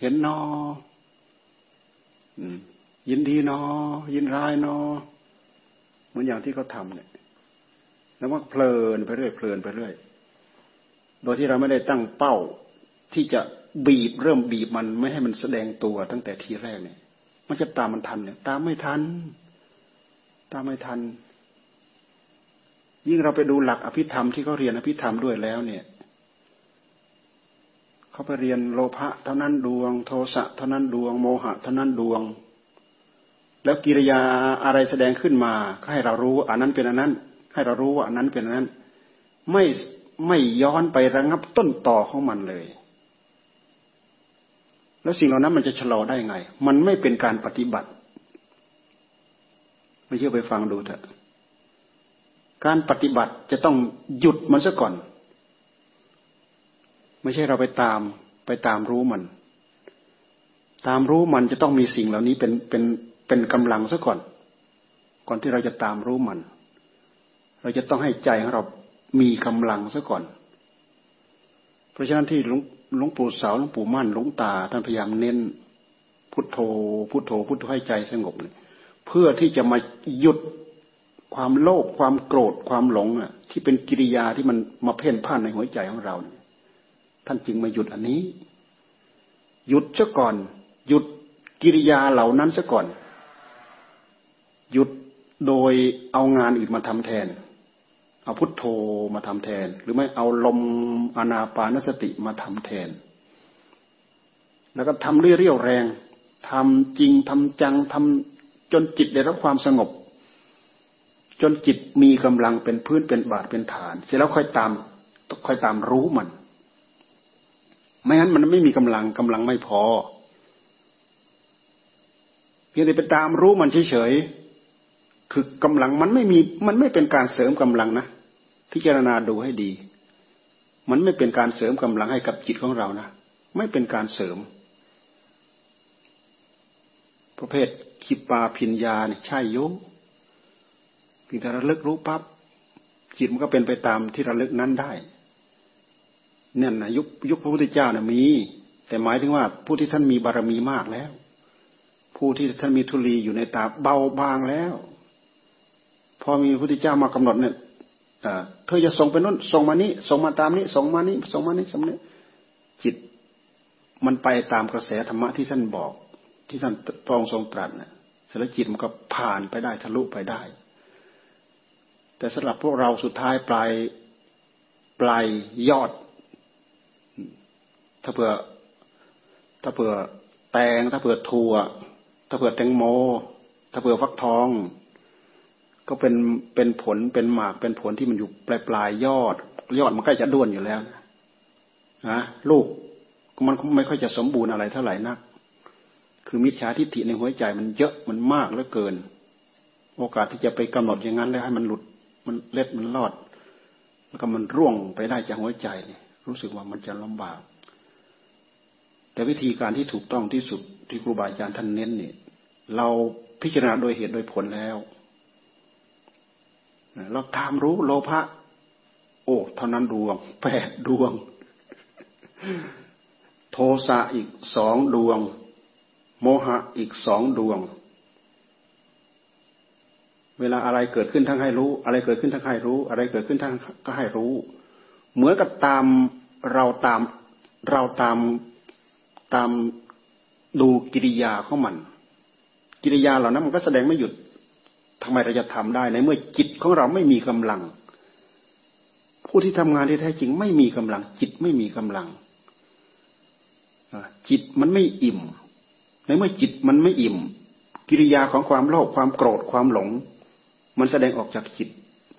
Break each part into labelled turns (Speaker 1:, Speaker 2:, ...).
Speaker 1: เห็นนอยินดีนอ ยินร้ายนอ เหมือนอย่างที่เขาทำเนี่ยแล้วว่าเพลินไปเรื่อยเพลินไปเรื่อยโดยที่เราไม่ได้ตั้งเป้าที่จะบีบเริ่มบีบมันไม่ให้มันแสดงตัวตั้งแต่ทีแรกเนี่ย มันจะตามมันทันเนี่ย ตามไม่ทัน ตามไม่ทัน ยิ่งเราไปดูหลักอภิธรรมที่เขาเรียนอภิธรรมด้วยแล้วเนี่ย เขาไปเรียนโลภะเท่านั้นดวง โทสะเท่านั้นดวง โมหะเท่านั้นดวง แล้วกิริยาอะไรแสดงขึ้นมาก็ให้เรารู้อันนั้นเป็นอันนั้น ให้เรารู้ว่าอันนั้นเป็นอันนั้น ไม่ไม่ย้อนไประงับต้นต่อของมันเลย แล้วสิ่งเหล่านั้นมันจะชะลอได้ไง มันไม่เป็นการปฏิบัติ ไม่เชื่อไปฟังดูเถอะการปฏิบัติจะต้องหยุดมันซะก่อน ไม่ใช่เราไปตามไปตามรู้มัน ตามรู้มันจะต้องมีสิ่งเหล่านี้เป็นเป็นเป็นกำลังซะก่อน ก่อนที่เราจะตามรู้มัน เราจะต้องให้ใจของเรามีกำลังซะก่อน เพราะฉะนั้นที่หลวงหลงปู่เสาหลวงปู่มั่นหลวงตาท่านพยายามเน้นพุทโธ พุทโธ พุทโธให้ใจสงบเพื่อที่จะมาหยุดความโลภความโกรธความหลงอะ ที่เป็นกิริยาที่มันมาเพ่นพ่านในหัวใจของเรา ท่านจึงมาหยุดอันนี้ หยุดซะก่อน หยุดกิริยาเหล่านั้นซะก่อน หยุดโดยเอางานอื่นมาทำแทน เอาพุทโธมาทำแทน หรือไม่เอาลมอนาปานสติมาทำแทน แล้วก็ทำเรี่ยวแรงทำจริงทำจังทำจนจิตได้รับความสงบ จนจิตมีกำลังเป็นพื้นเป็นบาทเป็นฐาน เสร็จแล้วค่อยตามค่อยตามรู้มัน ไม่งั้นมันไม่มีกำลังกำลังไม่พอ เพียงแต่ไปตามรู้มันเฉยๆคือกำลังมันไม่มีมันไม่เป็นการเสริมกำลังนะพิจารณาดูให้ดี มันไม่เป็นการเสริมกำลังให้กับจิตของเรานะไม่เป็นการเสริม ประเภทคิปาพิญญาเนี่ยใช่ยุพียงแต่ระลึกรู้ปั๊บจิตมันก็เป็นไปตามที่ระลึกนั้นได้ เนี่ยนะยุคยุคพระพุทธเจ้านะ่ะมี แต่หมายถึงว่าผู้ที่ท่านมีบารมีมากแล้ว ผู้ที่ท่านมีทุลีอยู่ในตาเบาบางแล้ว พอมีพระพุทธเจ้ามากำหนดเนี่ยเธอจะส่งไปนู้นส่งมานี้ส่งมาตามนี้ส่งมานี้ส่งมานี้สำเนีจิตมันไปตามกระแสธรรมะที่ท่านบอก ที่ท่านตรองทรงตรัสนะสารจิตมันก็ผ่านไปได้ทะลุไปได้ แต่สำหรับพวกเราสุดท้ายปลายปลายยอด ถ้าเผื่อ ถ้าเผื่อแตง ถ้าเผื่อถั่ว ถ้าเผื่อแตงโม ถ้าเผื่อฟักทอง ก็เป็นเป็นผลเป็นหมากเป็นผลที่มันอยู่ปลายปลายยอด ยอดมันใกล้จะด้วนอยู่แล้วนะลูกมันไม่ค่อยจะสมบูรณ์อะไรเท่าไหร่นัก คือมิจฉาทิฏฐิในหัวใจมันเยอะมันมากเหลือเกิน โอกาสที่จะไปกำหนดอย่างนั้นแล้วให้มันหลุดมันเล็ดมันรอด แล้วก็มันร่วงไปได้จากหัวใจเนี่ยรู้สึกว่ามันจะลำบาก แต่วิธีการที่ถูกต้องที่สุดที่ครูบาอาจารย์ท่านเน้นเนี่ยเราพิจารณาโดยเหตุโดยผลแล้วเราตามรู้โลภะโอ้เท่านั้นดวงแปดดวง โทสะอีกสองดวง โมหะอีกสองดวง เวลาอะไรเกิดขึ้นทั้งให้รู้ อะไรเกิดขึ้นทั้งให้รู้ อะไรเกิดขึ้นทั้งก็ให้รู้ เหมือนกับตามเราตามเราตาม ตามดูกิริยาของมัน กิริยาเหล่านั้นมันก็แสดงไม่หยุดทำไมเราจะทำได้ในเมื่อจิตของเราไม่มีกำลัง ผู้ที่ทำงานที่แท้จริงไม่มีกำลัง จิตไม่มีกำลังจิตมันไม่อิ่ม ในเมื่อจิตมันไม่อิ่ม กิริยาของความโลภความโกรธความหลง มันแสดงออกจากจิต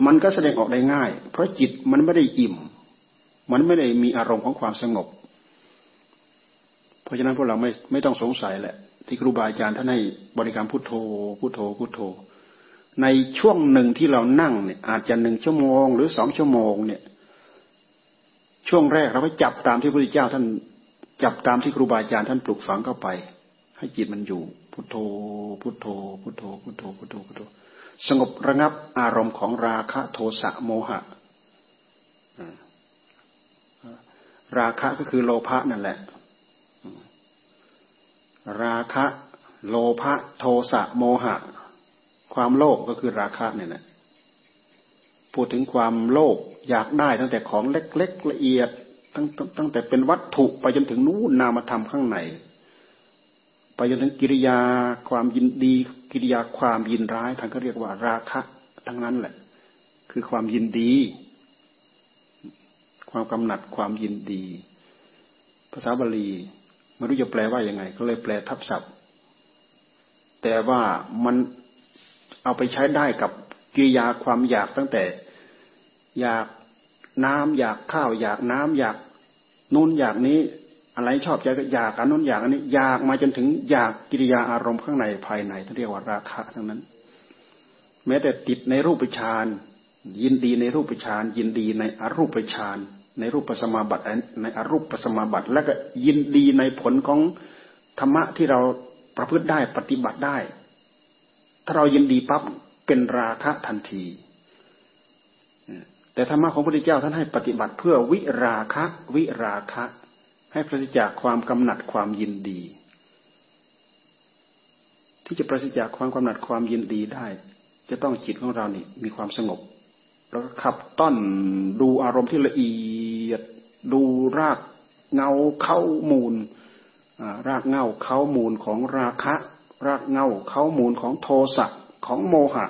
Speaker 1: มันก็แสดงออกได้ง่าย เพราะจิตมันไม่ได้อิ่ม มันไม่ได้มีอารมณ์ของความสงบ เพราะฉะนั้นพวกเราไม่ไม่ต้องสงสัยแหละ ที่ครูบาอาจารย์ท่านให้บริกรรมพุทโธพุทโธพุทโธ ในช่วงหนึ่งที่เรานั่งเนี่ยอาจจะหนึ่งชั่วโมง หรือสองชั่วโมงเนี่ย ช่วงแรกเราไปจับตามที่พระพุทธเจ้าท่านจับตามที่ครูบาอาจารย์ท่านปลูกฝังเข้าไป ให้จิตมันอยู่ พุทโธ พุทโธ พุทโธ พุทโธ พุทโธพุทโธ สงบระงับอารมณ์ของราคะโทสะโมหะราคะก็คือโลภะนั่นแหละ ราคะ โลภะโทสะโมหะ ความโลภก็คือราคะเนี่ยนะพูดถึงความโลภอยากได้ตั้งแต่ของเล็กๆละเอียดตั้งตั้งแต่เป็นวัตถุไปจนถึงนู้นนามธรรมข้างใน ไปจนถึงกิริยาความยินดีกิริยาความยินร้ายท่านก็เรียกว่าราคะ ทั้งนั้นแหละ คือความยินดี ความกำหนัดความยินดี ภาษาบาลี ไม่รู้จะแปลว่ายังไง ก็เลยแปลทับศัพท์ แต่ว่ามันเอาไปใช้ได้กับกิริยาความอยากตั้งแต่ อยากน้ำอยากข้าว อยากน้ำอยากนู่นอยากนี้อะไรชอบใจก็อยากอันนู้นอยากอันนี้ อยากมาจนถึงอยากกิริยาอารมณ์ข้างในภายในที่เรียกว่าราคะทั้งนั้น แม้แต่ติดในรูปฌานยินดีในรูปฌานยินดีในอรูปฌาน ในรูปสมาบัติในอรูปสมาบัติ แล้วก็ยินดีในผลของธรรมะที่เราประพฤติได้ปฏิบัติได้ ถ้าเรายินดีปั๊บเป็นราคะทันที แต่ธรรมะของพระพุทธเจ้าท่านให้ปฏิบัติเพื่อวิราคะวิราคะ ให้ปราศจากความกำหนัดความยินดี ที่จะปราศจากความกำหนัดความยินดีได้ จะต้องจิตของเรานี่มีความสงบ แล้วก็ขับต้อนดูอารมณ์ที่ละเอียด ดูรากเงาเข้ามูลรากเงาเข้ามูลของราคะ รากเงาเข้ามูลของโทสะของโมหะ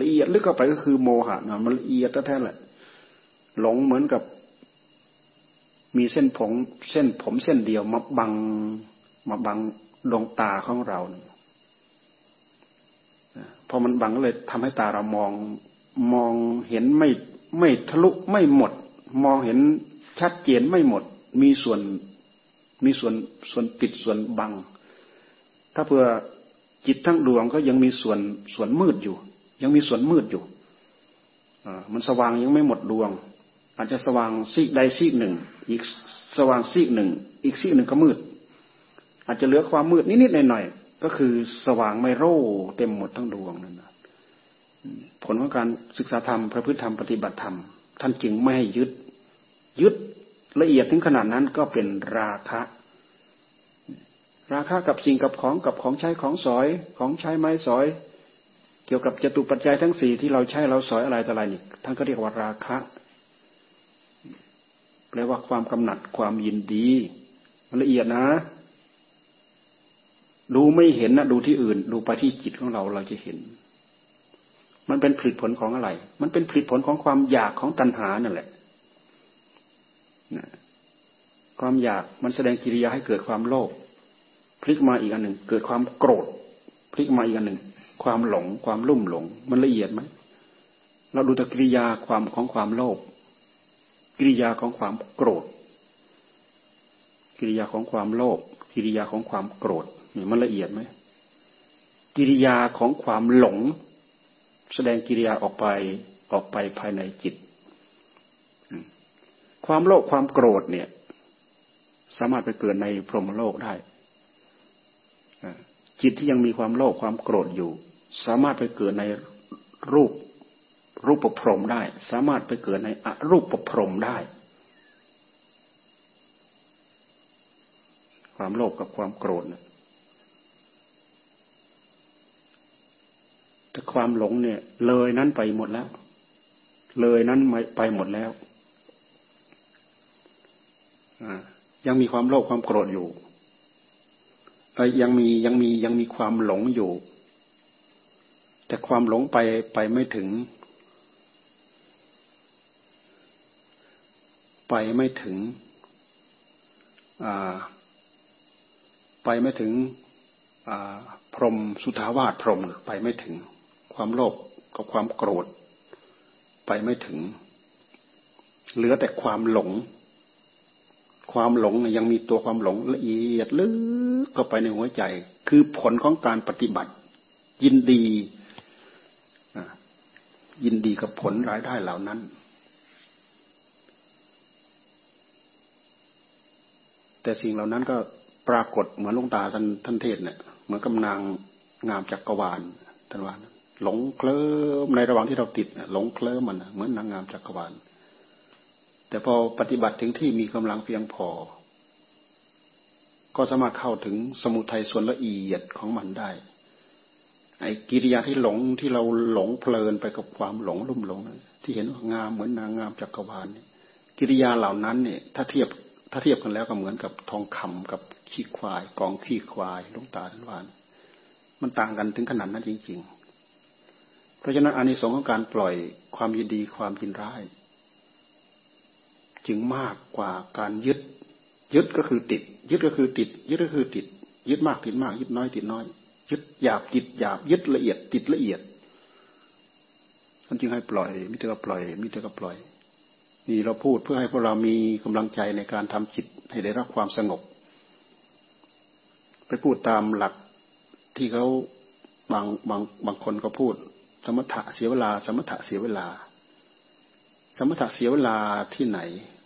Speaker 1: ละเอียดลึกเข้าไปก็คือโมหะมันละเอียดแท้ๆแหละหลงเหมือนกับ มีเส้นผมเส้นผมเส้นเดียวมาบังมาบังดวงตาของเราพอมันบังก็เลยทำให้ตาเรามอง มองเห็นไม่ไม่ทะลุไม่หมด มองเห็นชัดเจนไม่หมด มีส่วนมีส่วนส่วนปิดส่วนบัง ถ้าเพื่อจิตทั้งดวงก็ยังมีส่วนส่วนมืดอยู่ ยังมีส่วนมืดอยู่มันสว่างยังไม่หมดดวง อาจจะสว่างซีกใดซีกหนึ่ง อีกสว่างซีกหนึ่ง อีกซีกหนึ่งก็มืด อาจจะเหลือความมืดนิดๆหน่อยๆก็คือสว่างไม่โร่เต็มหมดทั้งดวงนั่นนะ ผลของการศึกษาธรรมพระพฤติธรรมปฏิบัติธรรม ท่านจึงไม่ให้ยึด ยึดละเอียดถึงขนาดนั้นก็เป็นราคะ ราคะกับสิ่งกับของกับของใช้ของสอยของใช้ไม้สอย เกี่ยวกับจตุปัจจัยทั้งสี่ที่เราใช้เราสอยอะไรต่ออะไรนี่ท่านก็เรียกว่าราคะแปลว่าความกำหนัดความยินดีมันละเอียดนะ ดูไม่เห็นนะดูที่อื่น ดูไปที่จิตของเราเราจะเห็น มันเป็นผลิตผลของอะไร มันเป็นผลิตผลของความอยากของตัณหานั่นแหละความอยากมันแสดงกิริยาให้เกิดความโลภพลิกมาอีกอันหนึ่งเกิดความโกรธพลิกมาอีกอันหนึ่งความหลง ความลุ่มหลง มันละเอียดไหมเราดูแต่กิริยาความของความโลภกิริยาของความโกรธ กิริยาของความโลภกิริยาของความโกรธนี่มันละเอียดไหมกิริยาของความหลง แสดงกิริยาออกไปออกไปภายในจิต ความโลภความโกรธเนี่ย สามารถไปเกิดในพรหมโลกได้จิตที่ยังมีความโลภความโกรธอยู่ สามารถไปเกิดในรูปรูปประพรมได้ สามารถไปเกิดในอรูปประพรมได้ ความโลภกับความโกรธนะ แต่ความหลงเนี่ย เลยนั้นไปหมดแล้ว เลยนั้นไปหมดแล้วยังมีความโลภความโกรธอยู่ยังมียังมียังมีความหลงอยู่ แต่ความหลงไปไปไม่ถึง ไปไม่ถึงไปไม่ถึงพรมสุทาวาสพรมไปไม่ถึง ความโลภกับความโกรธ ไปไม่ถึง เหลือแต่ความหลง ความหลงยังมีตัวความหลงละเอียดลึกเข้าไปในหัวใจ คือผลของการปฏิบัติ ยินดียินดีกับผลรายได้เหล่านั้น แต่สิ่งเหล่านั้นก็ปรากฏเหมือนลุงตาท่านท่านเทศเนี่ยเหมือนกำนางงามจักกรวาลท่านว่า หลงเคลิ้มในระหว่างที่เราติดหลงเคลิ้มมันเหมือนนางงามจักรวาลแต่พอปฏิบัติถึงที่มีกำลังเพียงพอ ก็สามารถเข้าถึงสมุทัยส่วนละเอียดของมันได้ ไอ้กิริยาที่หลงที่เราหลงเพลินไปกับความหลงลุ่มหลงที่เห็นว่างามเหมือนนางงามจักรวาลกิริยาเหล่านั้นเนี่ย ถ้าเทียบถ้าเทียบกันแล้วก็เหมือนกับทองคำกับขี้ควาย กองขี้ควายลุงตาท่านวานมันต่างกันถึงขนาดนั้นจริง ๆ ราะฉะนั้นอานิสงส์ของการปล่อยความยินดีความยินร้าย จึงมากกว่าการยึด ยึดก็คือติด ยึดก็คือติด ยึดก็คือติด ยึดมากติดมาก ยึดน้อยติดน้อย ยึดหยาบติดหยาบ ยึดละเอียด ติดละเอียดมันจึงให้ปล่อยมิเตอร์ปล่อยมิเตอร์ปล่อย นี่เราพูดเพื่อให้พวกเรามีกำลังใจในการทำจิตให้ได้รับความสงบ ไปพูดตามหลักที่เขาบางบางบางคนก็พูด สมถะเสียเวลา สมถะเสียเวลา สมถะเสียเวลาที่ไหน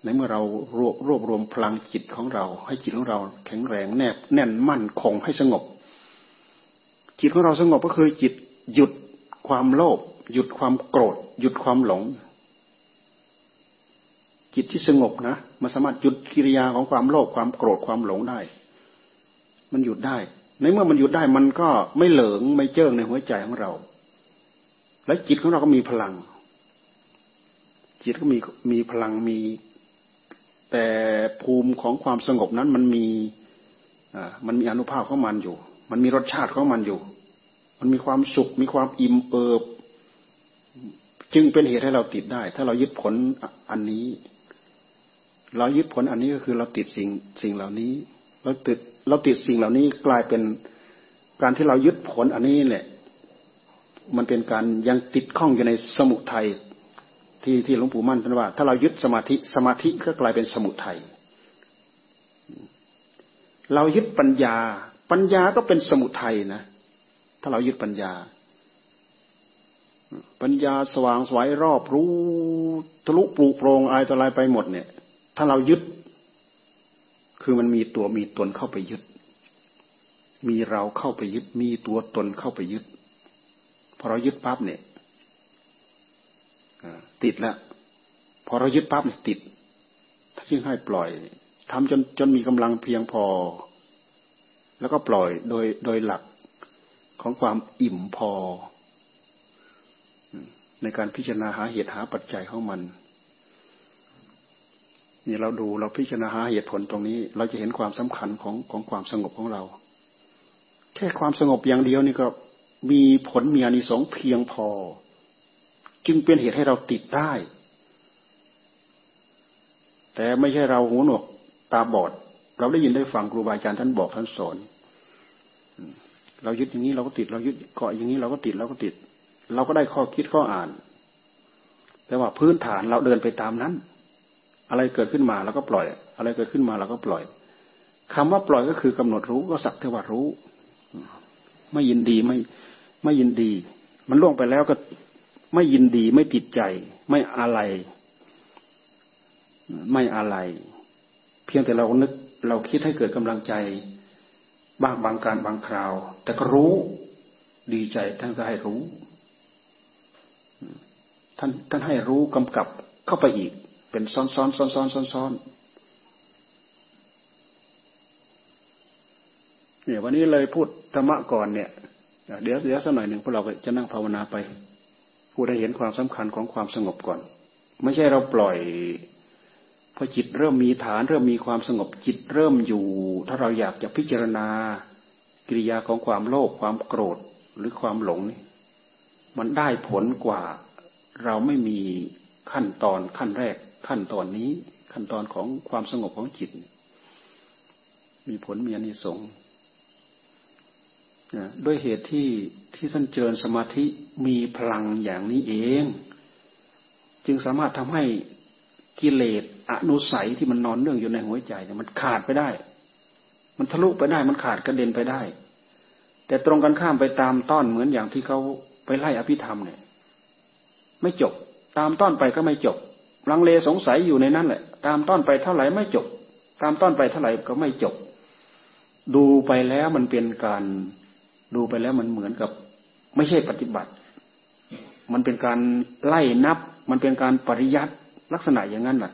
Speaker 1: ในเมื่อเรารวบรวบรวมพลังจิตของเรา ให้จิตของเราแข็งแรงแนบแน่นมั่นคงให้สงบ จิตของเราสงบก็คือจิตหยุดความโลภหยุดความโกรธ หยุดความหลง จิตที่สงบนะมันสามารถหยุดกิริยาของความโลภความโกรธความหลงได้ มันหยุดได้ ในเมื่อมันหยุดได้มันก็ไม่เหลิงไม่เจิ้งในหัวใจของเรา และจิตของเราก็มีพลัง จิตก็มีมีพลังมี แต่ภูมิของความสงบนั้นมันมีอ่ามันมีอนุภาพของมันอยู่ มันมีรสชาติของมันอยู่ มันมีความสุข มีความอิ่มเอิบ จึงเป็นเหตุให้เราติดได้ ถ้าเรายึดผลอันนี้ เรายึดผลอันนี้ก็คือเราติดสิ่งสิ่งเหล่านี้ เราติดเราติดสิ่งเหล่านี้กลายเป็นการที่เรายึดผลอันนี้แหละ มันเป็นการยังติดข้องอยู่ในสมุทัยที่ที่หลวงปู่มั่นท่านว่า ถ้าเรายึดสมาธิสมาธิก็กลายเป็นสมุทัยเรายึดปัญญา ปัญญาก็เป็นสมุทัยนะถ้าเรายึดปัญญา ปัญญาสว่างสวยรอบรู้ทะลุปลุกโปรงอะไรต่ออะไรไปหมดเนี่ย ถ้าเรายึด คือมันมีตัวมีตนเข้าไปยึด มีเราเข้าไปยึด มีตัวตนเข้าไปยึด พอเรายึดปั๊บเนี่ยติดแล้วพอเรายึดปั๊บเนี่ยติดถ้าจึงให้ปล่อยทำจนจนมีกำลังเพียงพอ แล้วก็ปล่อยโดยโดยหลักของความอิ่มพอ ในการพิจารณาหาเหตุหาปัจจัยของมันนี่เราดูเราพิจารณาหาเหตุผลตรงนี้ เราจะเห็นความสำคัญของของความสงบของเรา แค่ความสงบอย่างเดียวนี่ก็ มีผลมีอานิสงส์เพียงพอ จึงเป็นเหตุให้เราติดได้ แต่ไม่ใช่เราหูหนวกตาบอด เราได้ยินได้ฟังครูบาอาจารย์ท่านบอกท่านสอนเรายึดอย่างนี้เราก็ติด เรายึดเกาะอย่างนี้เราก็ติดเราก็ติด เราก็ได้ข้อคิดข้ออ่าน แต่ว่าพื้นฐานเราเดินไปตามนั้น อะไรเกิดขึ้นมาเราก็ปล่อย อะไรเกิดขึ้นมาเราก็ปล่อยคำว่าปล่อยก็คือกำหนดรู้ก็สักเทวารู้ ไม่ยินดีไม่ ไม่ยินดี มันล่วงไปแล้วก็ไม่ยินดีไม่ติดใจ ไม่อะไรไม่อะไร เพียงแต่เรานึกเราคิดให้เกิดกำลังใจ บ้างบางการบางคราว แต่ก็รู้ดีใจท่านก็ให้รู้ ท่านท่านให้รู้กำกับเข้าไปอีก เป็นซ้อนซ้อนซ้อนซ้อนซ้อนซ้อนเนี่ยวันนี้เลยพูดธรรมะก่อนเนี่ย เดี๋ยวเดี๋ยวสักหน่อยหนึ่งพวกเราจะนั่งภาวนาไปพูดให้เห็นความสำคัญของความสงบก่อน ไม่ใช่เราปล่อยพอจิตเริ่มมีฐานเริ่มมีความสงบจิตเริ่มอยู่ ถ้าเราอยากจะพิจารณากิริยาของความโลภความโกรธหรือความหลงนี่มันได้ผลกว่าเราไม่มีขั้นตอนขั้นแรก ขั้นตอนนี้ขั้นตอนของความสงบของจิต มีผลมีอนิสงส์ ด้วยเหตุที่ที่ท่านเจริญสมาธิมีพลังอย่างนี้เอง จึงสามารถทำให้กิเลสอนุสัยที่มันนอนเนื่องอยู่ในหัวใจเนี่ยมันขาดไปได้ มันทะลุไปได้มันขาดกระเด็นไปได้ แต่ตรงกันข้ามไปตามต้อนเหมือนอย่างที่เขาไปไล่อภิธรรมเนี่ย ไม่จบ ตามต้อนไปก็ไม่จบลังเลสงสัยอยู่ในนั้นแหละ ตามต้อนไปเท่าไหร่ไม่จบ ตามต้อนไปเท่าไหร่ก็ไม่จบ ดูไปแล้วมันเป็นการ ดูไปแล้วมันเหมือนกับ ไม่ใช่ปฏิบัติ มันเป็นการไล่นับ มันเป็นการปริยัติลักษณะอย่างนั้นแหละ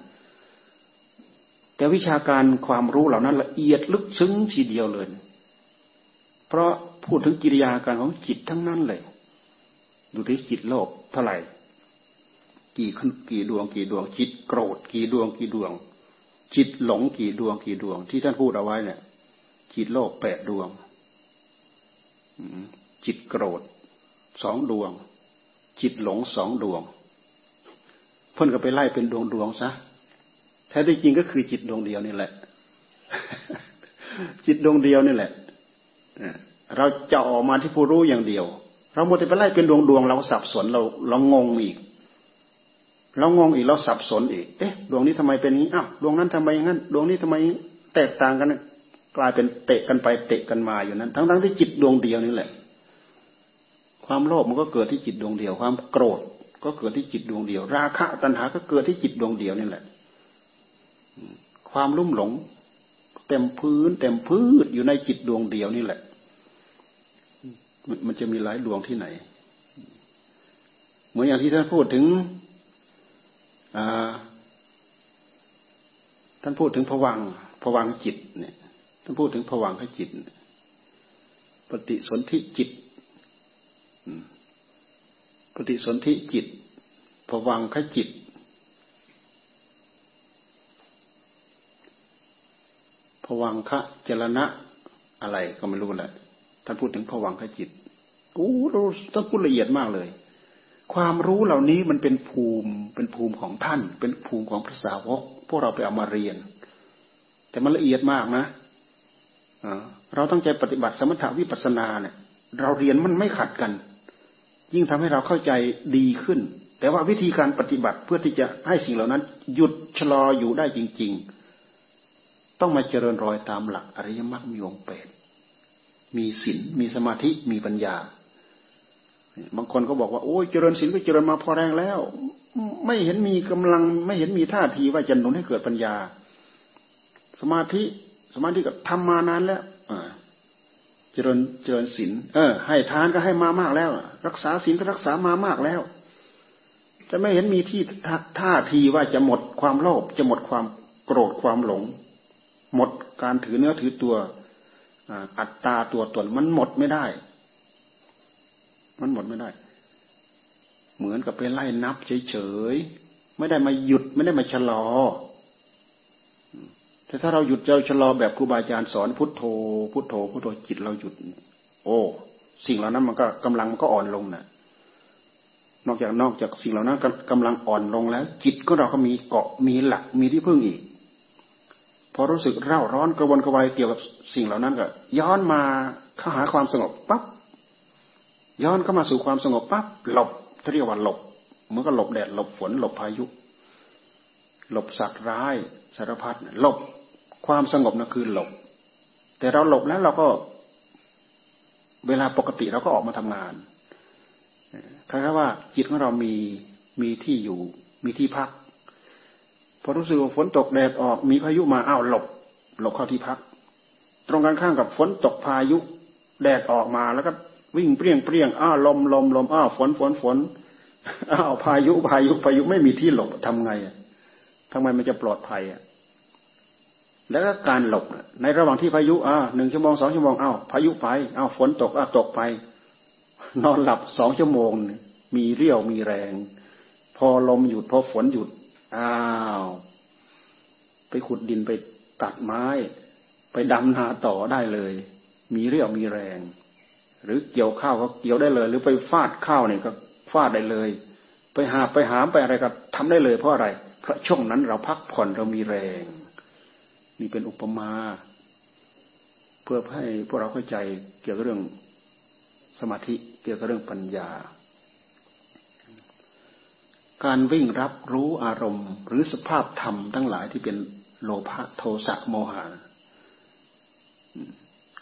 Speaker 1: แต่วิชาการความรู้เหล่านั้นละเอียดลึกซึ้งทีเดียวเลย เพราะพูดถึงกิริยาการของจิตทั้งนั้นเลย ดูที่จิตโลภเท่าไหร่ กี่ขึ้นกี่ดวง กี่ดวง จิตโกรธ กี่ดวง กี่ดวง จิตหลงกี่ดวง กี่ดวง ที่ท่านพูดเอาไว้เนี่ย จิตโลภแปดดวง จิตโกรธสองดวง จิตหลงสองดวงเพิ่นก็ไปไล่เป็นดวงดวงซะแท้ที่จริงก็คือจิตดวงเดียวนี่แหละ จิตดวงเดียวนี่แหละเราจะออกมาที่ผู้รู้อย่างเดียว เราโมติไปไล่เป็นดวงดวงเราสับสนเราเรางงอีกเรางงอีกเราสับสนอีก เอ๊ะ ดวงนี้ทำไมเป็นนี้อ้าวดวงนั้นทำไมงั้น ดวงนี้ทำไมแตกต่างกัน กลายเป็นเตะกันไปเตะกันมาอยู่นั้น ทั้งทั้งที่จิตดวงเดียวนี่แหละ ความโลภมันก็เกิดที่จิตดวงเดียว ความโกรธก็เกิดที่จิตดวงเดียว ราคะตัณหาก็เกิดที่จิตดวงเดียวนี่แหละ ความลุ่มหลง เต็มพื้น เต็มพืชอยู่ในจิตดวงเดียวนี่แหละ มันจะมีหลายดวงที่ไหน เหมือนอย่างที่ท่านพูดถึงท่านพูดถึงผวังผวังจิตเนี่ย ท่านพูดถึงผวังขจิต ปฏิสนธิจิตปฏิสนธิจิตผวังขจิต ผวังคะเจรณะ อะไรก็ไม่รู้แหละท่านพูดถึงผวังขจิตโอ้เราต้องพูดละเอียดมากเลย ความรู้เหล่านี้มันเป็นภูมิเป็นภูมิของท่าน เป็นภูมิของพระสาวกพวกเราไปเอามาเรียน แต่มันละเอียดมากนะ เราตั้งใจปฏิบัติสมถะวิปัสนาเนี่ย เราเรียนมันไม่ขัดกัน ยิ่งทำให้เราเข้าใจดีขึ้น แต่ว่าวิธีการปฏิบัติเพื่อที่จะให้สิ่งเหล่านั้น หยุดชะลออยู่ได้จริง ๆ ต้องมาเจริญรอยตามหลักอริยมรรคมีองค์แปดมีศีลมีสมาธิมีปัญญา บางคนก็บอกว่าโอ้ยเจริญศีลก็เจริญมาพอแรงแล้ว ไม่เห็นมีกำลัง ไม่เห็นมีท่าทีว่าจะหนุนให้เกิดปัญญา สมาธิ สมาธิก็ทำมานานแล้วเจริญเจริญศีลเออ ให้ทานก็ให้มามากแล้ว รักษาศีลก็รักษามามากแล้วจะไม่เห็นมีที่ท่าทีว่าจะหมดความโลภจะหมดความโกรธความหลง หมดการถือเนื้อถือตัวอัตตาตัวตนมันหมดไม่ได้ มันหมดไม่ได้ เหมือนกับไปไล่นับเฉยๆไม่ได้มาหยุดไม่ได้มาชะลอ แต่ถ้าเราหยุดเราชะลอแบบครูบาอาจารย์สอนพุทโธ พุทโธพุทโธจิตเราหยุด โอ้ สิ่งเหล่านั้นมันก็กำลังมันก็อ่อนลงนะนอกจากนอกจากสิ่งเหล่านั้นกำลังอ่อนลงแล้ว จิตก็เราก็มีเกาะมีหลักมีที่พึ่งอีก พอรู้สึกเร่าร้อนกระวนกระวายเกี่ยวกับสิ่งเหล่านั้นก็ ย้อนมาเข้าหาความสงบปั๊บย้อนเข้ามาสู่ความสงบปั๊บหลบเรียกว่าหลบเมื่อก็หลบแดดหลบฝนหลบพายุ หลบสัตว์ร้ายสารพัดหลบ ความสงบนั่นคือหลบ แต่เราหลบแล้วเราก็ เวลาปกติเราก็ออกมาทำงานคล้ายๆว่า จิตของเรามีมีที่อยู่ มีที่พักพอรู้สึกว่าฝนตกแดดออก มีพายุมาอ้าวหลบ หลบเข้าที่พัก ตรงกันข้ามกับฝนตกพายุแดดออกมาแล้วก็วิ่งเปรี้ยงเปรี้ยงอ้าวลมลมลมอ้าวฝนฝนฝนอ้าวพายุพายุพายุไม่มีที่หลบทำไงอะทำไมมันจะปลอดภัยอะ แล้วก็การหลบในระหว่างที่พายุอ่าหนึ่งชั่วโมงสองชั่วโมงอ้าวพายุไปอ้าวฝนตกอ้าวตกไป นอนหลับสองชั่วโมง มีเรี่ยวมีแรง พอลมหยุดพอฝนหยุดอ้าวไปขุดดินไปตัดไม้ ไปดำนาต่อได้เลย มีเรี่ยวมีแรง หรือเกี่ยวข้าวก็เกี่ยวได้เลย หรือไปฟาดข้าวเนี่ยก็ฟาดได้เลย ไปหาไปหามไปอะไรก็ทำได้เลยเพราะอะไรเพราะช่วงนั้นเราพักผ่อนเรามีแรง นี่เป็นอุปมา เพื่อให้พวกเราเข้าใจเกี่ยวกับเรื่องสมาธิเกี่ยวกับเรื่องปัญญา การวิ่งรับรู้อารมณ์ หรือสภาพธรรมทั้งหลายที่เป็นโลภะโทสะโมหะ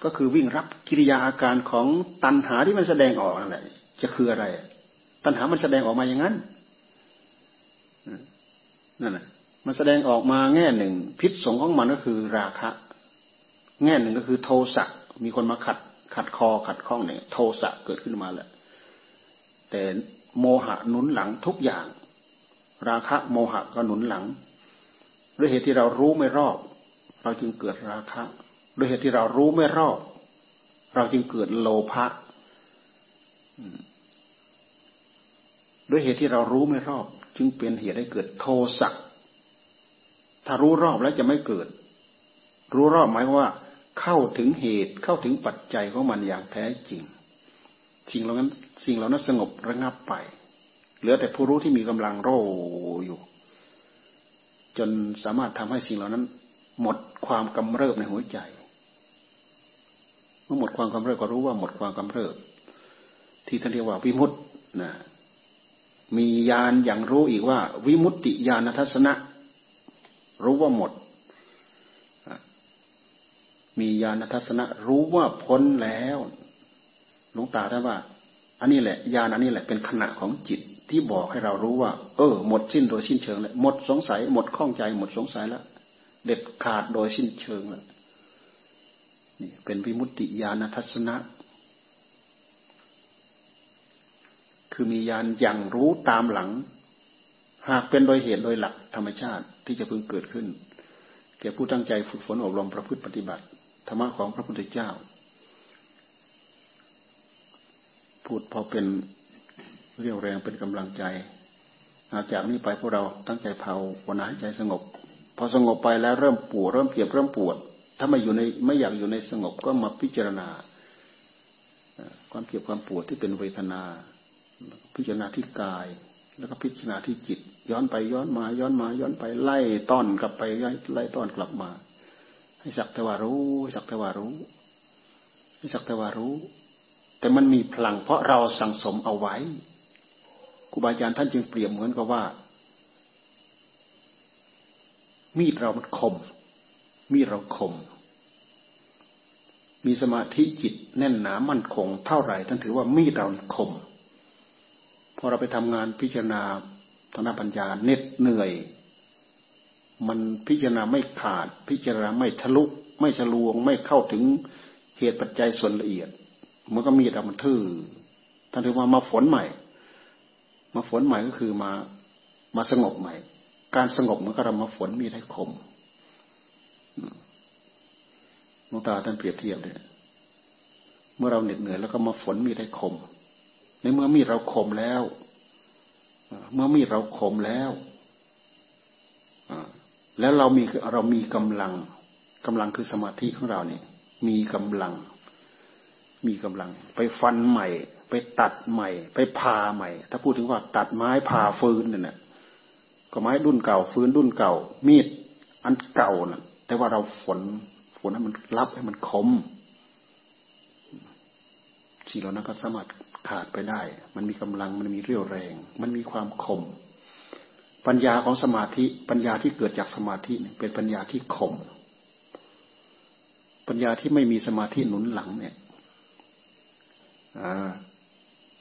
Speaker 1: ก็คือวิ่งรับกิริยาอาการของตัณหาที่มันแสดงออกอะไรจะคืออะไร ตัณหามันแสดงออกมาอย่างนั้นนั่นแหละ มันแสดงออกมาแง่หนึ่ง พิษสงของมันก็คือราคะ แง่หนึ่งก็คือโทสะมีคนมาขัด ขัดคอขัดข้องเนี่ย โทสะเกิดขึ้นมาแหละแต่โมหะหนุนหลังทุกอย่าง ราคะโมหะก็หนุนหลังด้วยเหตุที่เรารู้ไม่รอบ เราจึงเกิดราคะด้วยเหตุที่เรารู้ไม่รอบ เราจึงเกิดโลภะด้วยเหตุที่เรารู้ไม่รอบ จึงเป็นเหตุให้เกิดโทสะ ถ้ารู้รอบแล้วจะไม่เกิด รู้รอบหมายว่า เข้าถึงเหตุเข้าถึงปัจจัยของมันอย่างแท้จริง สิ่งเหล่านั้น สิ่งเหล่านั้นสงบระงับไป เหลือแต่ผู้รู้ที่มีกำลังโรอยู่ จนสามารถทำให้สิ่งเหล่านั้น หมดความกำเริบในหัวใจเมื่อหมดความกำเริบก็รู้ว่าหมดความกำเริบ ที่ท่านเรียกว่าวิมุตต์นะมีญาณอย่างรู้อีกว่า วิมุตติญาณทัศนะ รู้ว่าหมด มีญาณทัศนะ รู้ว่าพ้นแล้วหลวงตาท่านว่า อันนี้แหละญาณอันนี้แหละเป็นขณะของจิตที่บอกให้เรารู้ว่า เออ หมดสิ้นโดยสิ้นเชิงแล้วหมดสงสัย หมดข้องใจ หมดสงสัยแล้วเด็ดขาดโดยสิ้นเชิงแล้วนี่เป็นวิมุตติญาณทัศนะ คือมีญาณอย่างรู้ตามหลัง หากเป็นโดยเหตุโดยหลักธรรมชาติที่จะพึงเกิดขึ้น แก่ผู้ตั้งใจฝึกฝนอบรมประพฤติปฏิบัติ ธรรมะของพระพุทธเจ้า พูดพอเป็นเรียวแรงเป็นกำลังใจาจากนี้ไปพวกเราตั้งใจเผาวันให้ใจสงบ พอสงบไปแล้วเริ่มปวดเริ่มเจ็บเริ่มปวด ถ้าไม่อยู่ในไม่อยากอยู่ในสงบก็มาพิจารณา ความเจ็บความปวดที่เป็นเวทนา พิจารณาที่กาย แล้วก็พิจารณาที่จิต ย้อนไปย้อนมาย้อนมาย้อนไปไล่ต้อนกลับไปไล่ต้อนกลับมา ให้สักแต่ว่ารู้สักแต่ว่ารู้ ให้สักแต่ว่ารู้ แต่มันมีพลัง เพราะเราสั่งสมเอาไว้ครูบาอาจารย์ท่านจึงเปรียบเหมือนกับว่า มีดเรามันคม มีดเราคม มีสมาธิจิตแน่นหนามั่นคง เท่าไหร่ท่านถือว่ามีดเราคม อเราไปทำงานพิจารณาทางด้านปัญญาเน็ดเหนื่อย มันพิจารณาไม่ขาด พิจารณาไม่ทะลุไม่ฉลวง ไม่เข้าถึงเหตุปัจจัยส่วนละเอียด มันก็มีแต่มันทื่อท่านถือว่ามาฝนใหม่ มาฝนใหม่ก็คือมามาสงบใหม่ การสงบมันก็เรามาฝนมีได้คมหลวงตาท่านเปรียบเทียบเลยเมื่อเราเหน็ดเหนื่อยแล้วก็มาฝนมีได้คม ในเมื่อมีเราคมแล้วเมื่อมีดเราคมแล้วแล้วเรามีเรามีกำลังกำลังคือสมาธิของเราเนี่ย มีกำลัง มีกำลัง ไปฟันใหม่ ไปตัดใหม่ ไปพาใหม่ ถ้าพูดถึงว่าตัดไม้พาฟืนเนี่ยก็ไม้รุ่นเก่าฟืนรุ่นเก่า มีดอันเก่าน่ะ แต่ว่าเราฝนฝนให้มันรับให้มันคม สิ่งเหล่านั้นก็สามารถขาดไปได้ มันมีกำลังมันมีเรี่ยวแรง มันมีความคม ปัญญาของสมาธิ ปัญญาที่เกิดจากสมาธิเป็นปัญญาที่คม ปัญญาที่ไม่มีสมาธิหนุนหลังเนี่ย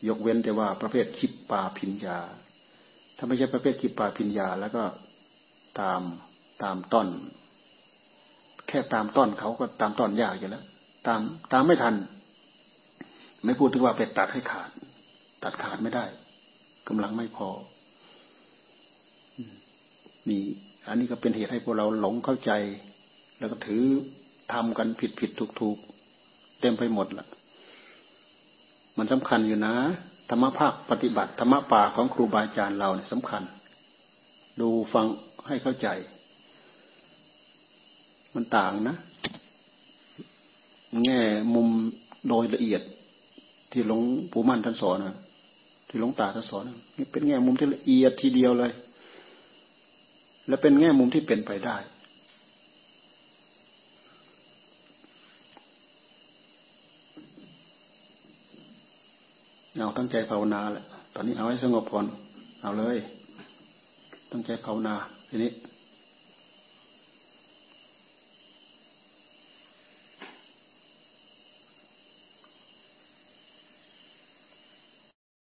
Speaker 1: ยกเว้นแต่ว่าประเภทคิดปาพิญญา ถ้าไม่ใช่ประเภทคิดปาพิญญา แล้วก็ตามตามต้น แค่ตามต้นเขาก็ตามต้นยากอยู่แล้ว ตามตามไม่ทัน ไม่พูดถึงว่าไปตัดให้ขาด ตัดขาดไม่ได้กำลังไม่พอนี่อันนี้ก็เป็นเหตุให้พวกเราหลงเข้าใจ แล้วก็ถือทำกันผิดผิดถูกถูกเต็มไปหมดละมันสำคัญอยู่นะธรรมภาคปฏิบัติธรรมป่าของครูบาอาจารย์เราเนี่ยสำคัญ ดูฟังให้เข้าใจ มันต่างนะ แง่มุมโดยละเอียด ที่หลวงปู่มั่นท่านสอนนะที่หลวงตาท่านสอนนี่เป็นแง่มุมที่ละเอียดทีเดียวเลย และเป็นแง่มุมที่เป็นไปได้ เอาตั้งใจภาวนาแหละตอนนี้เอาให้สงบก่อนเอาเลย ตั้งใจภาวนาทีนี้